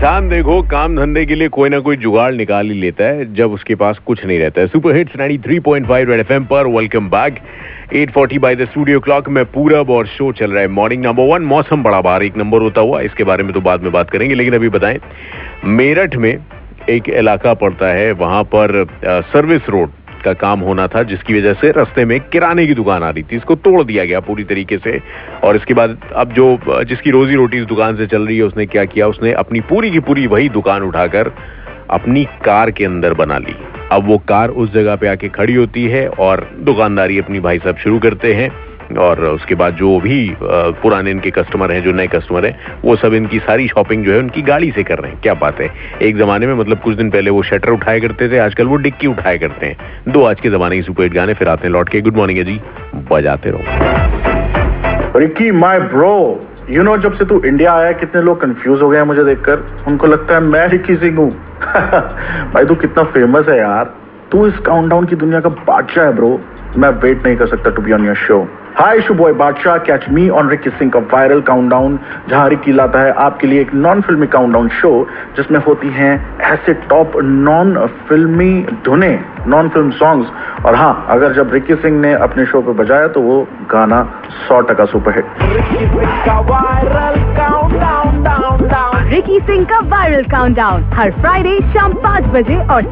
इंसान देखो, काम धंधे के लिए कोई ना कोई जुगाड़ निकाल ही लेता है, जब उसके पास कुछ नहीं रहता है। सुपर हिट्स 93.5 रेड एफएम पर welcome back 8:40 by the studio clock में पूरब और शो चल रहा है। मॉर्निंग नंबर वन मौसम बड़ा बार एक नंबर होता हुआ, इसके बारे में तो बाद में बात करेंगे, लेकिन अभी बताएँ, मेरठ में एक इलाका पड़ता है, वहाँ पर सर्विस रोड का काम होना था, जिसकी वजह से रास्ते में किराने की दुकान आ रही थी। इसको तोड़ दिया गया पूरी तरीके से। और इसके बाद अब जो, जिसकी रोजी रोटी इस दुकान से चल रही है, उसने क्या किया? उसने अपनी पूरी की पूरी वही दुकान उठाकर अपनी कार के अंदर बना ली। अब वो कार उस जगह पे आके खड़ी होती है और दुकानदारी अपनी भाई साहब शुरू करते हैं। और उसके बाद जो भी पुराने इनके कस्टमर हैं, जो नए कस्टमर हैं, वो सब इनकी सारी शॉपिंग जो है उनकी गाड़ी से कर रहे हैं। क्या बात है? एक जमाने में मतलब कुछ दिन पहले वो शटर उठाया करते थे, आजकल वो डिक्की उठाया करते हैं। दो आज के जमाने की सुपर गाने, फिर आते हैं लौट के। गुड मॉर्निंग है जी बजाते रहो। Ricky my bro you know जब से तू इंडिया आया, कितने लोग कंफ्यूज हो गए हैं मुझे देखकर। उनको लगता है मैं रिकी सिंह हूँ। भाई तू कितना फ़ेमस है यार। तू इस काउंटडाउन की दुनिया का बादशाह है ब्रो मैं वेट नहीं कर सकता to be on your show hi शुबॉय Badshah catch me on Ricky Singh का वायरल काउंटडाउन जहाँ रिकी लाता है आपके लिए एक नॉन फिल्मी काउंटडाउन शो जिसमें होती हैं ऐसे टॉप नॉन फिल्मी धुने नॉन फ़िल्म सॉन्ग्स और हाँ अगर जब रिकी सिंह ने अपने शो पे बजाया तो वो गाना सौ टका सुपरहिट रिकी सिंह का वायरल काउंटडाउन हर फ्राइडे शाम पाँच बजे और